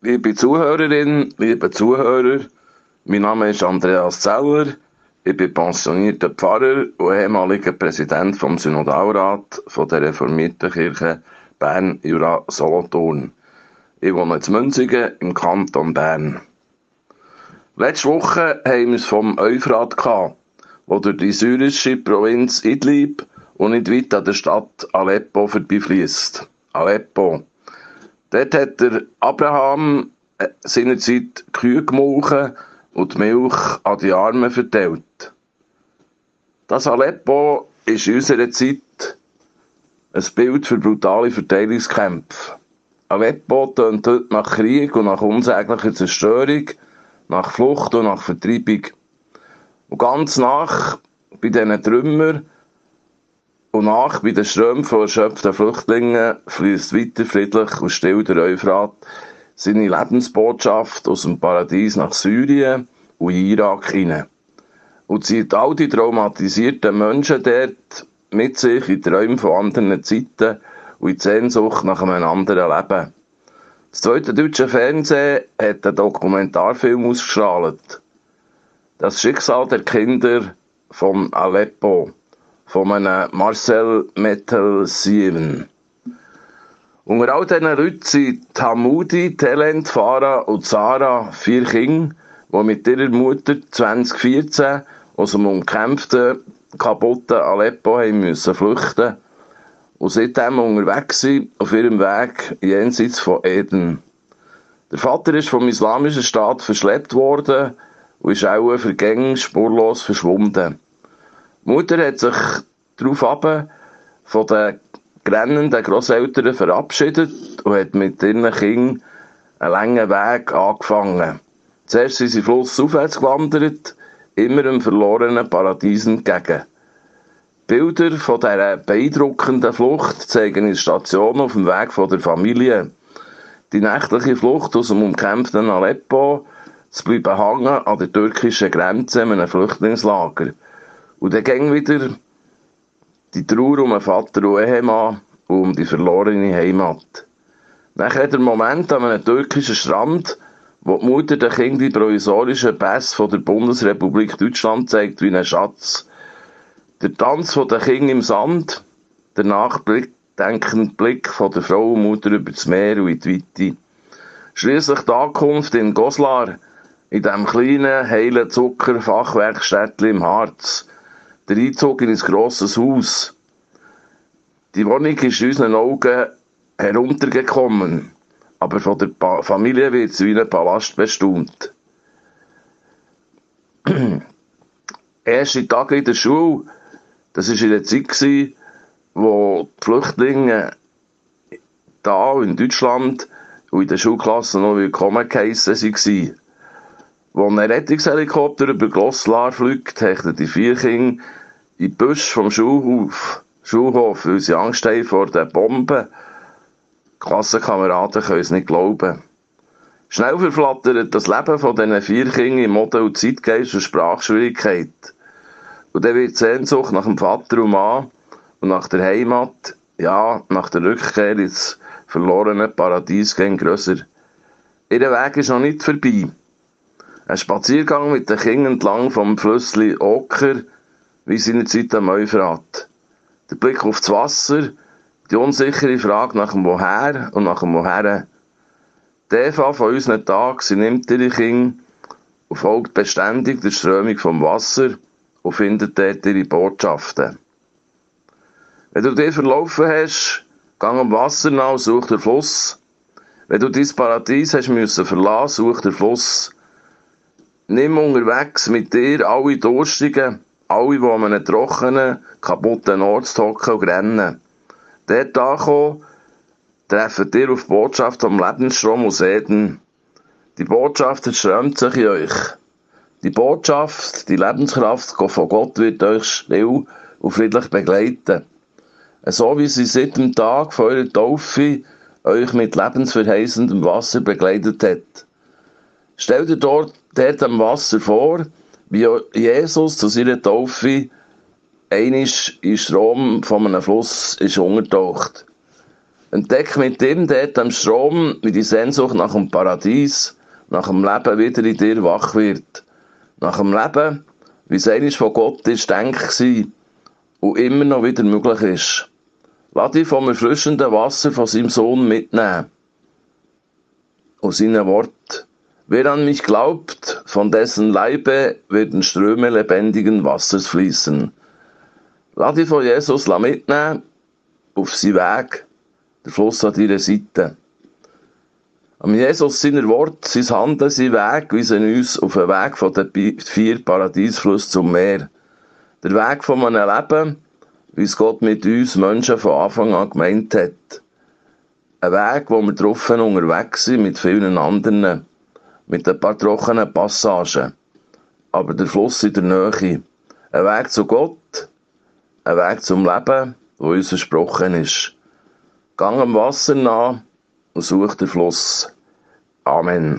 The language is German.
Liebe Zuhörerinnen, liebe Zuhörer, mein Name ist Andreas Zeller. Ich bin pensionierter Pfarrer und ehemaliger Präsident vom Synodalrat von der reformierten Kirche Bern Jura Solothurn. Ich wohne in Münzigen im Kanton Bern. Letzte Woche haben wir es vom Euphrat gehabt, wo durch die syrische Provinz Idlib und nicht weit an der Stadt Aleppo vorbeifließt. Aleppo. Dort hat der Abraham äh, seinerzeit Kühe gemolken und die Milch an die Armen verteilt. Das Aleppo ist in unserer Zeit ein Bild für brutale Verteilungskämpfe. Aleppo tönt heute nach Krieg und nach unsäglicher Zerstörung, nach Flucht und nach Vertreibung. Und ganz nach bei diesen Trümmern und nach bei den Strömen von erschöpften Flüchtlingen fließt weiter friedlich und still der Euphrat seine Lebensbotschaft aus dem Paradies nach Syrien und Irak hinein. Und zieht all die traumatisierten Menschen dort mit sich in Träumen von anderen Zeiten und in die Sehnsucht nach einem anderen Leben. Das zweite deutsche Fernsehen hat einen Dokumentarfilm ausgestrahlt. Das Schicksal der Kinder von Aleppo von einem Marcel Metal 7. Unter all diesen Leuten sind Tamudi, Talent, Farah und Sarah vier Kinder, die mit ihrer Mutter 2014 aus dem umkämpften, kaputten Aleppo haben müssen flüchten und seitdem unterwegs sind auf ihrem Weg jenseits von Eden. Der Vater ist vom islamischen Staat verschleppt worden und ist auch vergänglich spurlos verschwunden. Mutter hat sich darauf von den grennenden Grosseltern verabschiedet und hat mit ihren Kindern einen langen Weg angefangen. Zuerst sind sie flussaufwärts gewandert, immer einem verlorenen Paradies entgegen. Bilder von dieser beeindruckenden Flucht zeigen die Station auf dem Weg von der Familie. Die nächtliche Flucht aus dem umkämpften Aleppo, zu bleiben hängen an der türkischen Grenze in einem Flüchtlingslager. Und dann ging wieder die Trauer um den Vater und Ehemann und um die verlorene Heimat. Nachher der Moment an einem türkischen Strand, wo die Mutter den Kindern die provisorischen Pässe von der Bundesrepublik Deutschland zeigt wie einen Schatz. Der Tanz von den Kindern im Sand, der nachdenkende Blick von der Frau und Mutter über das Meer und in die Weite. Schließlich die Ankunft in Goslar, in dem kleinen, heilen Zuckerfachwerkstättchen im Harz der Einzug in ein grosses Haus. Die Wohnung ist in unseren Augen heruntergekommen, aber von der pa Familie wird sie wie ein Palast bestaunt. Erste Tage in der Schule, das war in der Zeit, wo die Flüchtlinge da in Deutschland und in den Schulklassen noch willkommen geheissen waren. Als ein Rettungshelikopter über Goslar fliegt, hechten die vier Kinder in den Busch vom Schulhof, Schulhof, weil sie Angst haben vor den Bomben. Klassenkameraden können es nicht glauben. Schnell verflattert das Leben von diesen vier Kindern im Mode und Zeitgeist und Sprachschwierigkeit. Und dann wird die Sehnsucht nach dem Vater und Mann und nach der Heimat, ja, nach der Rückkehr ins verlorene Paradies gehen grösser. Ihr Weg ist noch nicht vorbei. Ein Spaziergang mit den Kindern entlang vom Flüssli Oker wie seinerzeit am Euphrat. Der Blick auf das Wasser, die unsichere Frage nach dem Woher und nach dem Woher. Die Eva von unseren Tagen, sie nimmt ihre Kinder und folgt beständig der Strömung vom Wasser und findet dort ihre Botschaften. Wenn du dich verlaufen hast, gang am Wasser nach, such den Fluss. Wenn du dein Paradies hast müssen verlassen, such den Fluss. Nimm unterwegs mit dir alle Durstigen, alle, die an einem trockenen, kaputten Ort hocken und rennen. Dort ankommen, treffen ihr auf die Botschaft vom Lebensstrom aus Eden. Die Botschaft erströmt sich in euch. Die Botschaft, die Lebenskraft von Gott wird euch still und friedlich begleiten. So wie sie seit dem Tag vor eurer Taufe euch mit lebensverheißendem Wasser begleitet hat. Stellt ihr dort, dort am Wasser vor, wie Jesus zu seiner Taufe einisch in Strom von einem Fluss ist untertaucht. Entdeck mit ihm dort am Strom, wie die Sehnsucht nach dem Paradies, nach dem Leben wieder in dir wach wird. Nach dem Leben, wie es eigentlich von Gott ist, denk war und immer noch wieder möglich ist. Lass dich vom erfrischenden Wasser von seinem Sohn mitnehmen. Und seine Wort. Wer an mich glaubt, von dessen Leibe werden Ströme lebendigen Wassers fließen. Lass dich von Jesus mitnehmen auf seinen Weg der Fluss an deiner Seite. Am Jesus seiner Wort, sein Handeln, sein Weg weisen uns auf den Weg von den vier Paradiesflüssen zum Meer. Der Weg von einem Leben, wie es Gott mit uns Menschen von Anfang an gemeint hat. Ein Weg, wo wir drauf unterwegs sind mit vielen anderen, mit ein paar trockenen Passagen. Aber der Fluss in der Nähe. Ein Weg zu Gott, ein Weg zum Leben, wo uns versprochen ist. Gang am Wasser nach und such den Fluss. Amen.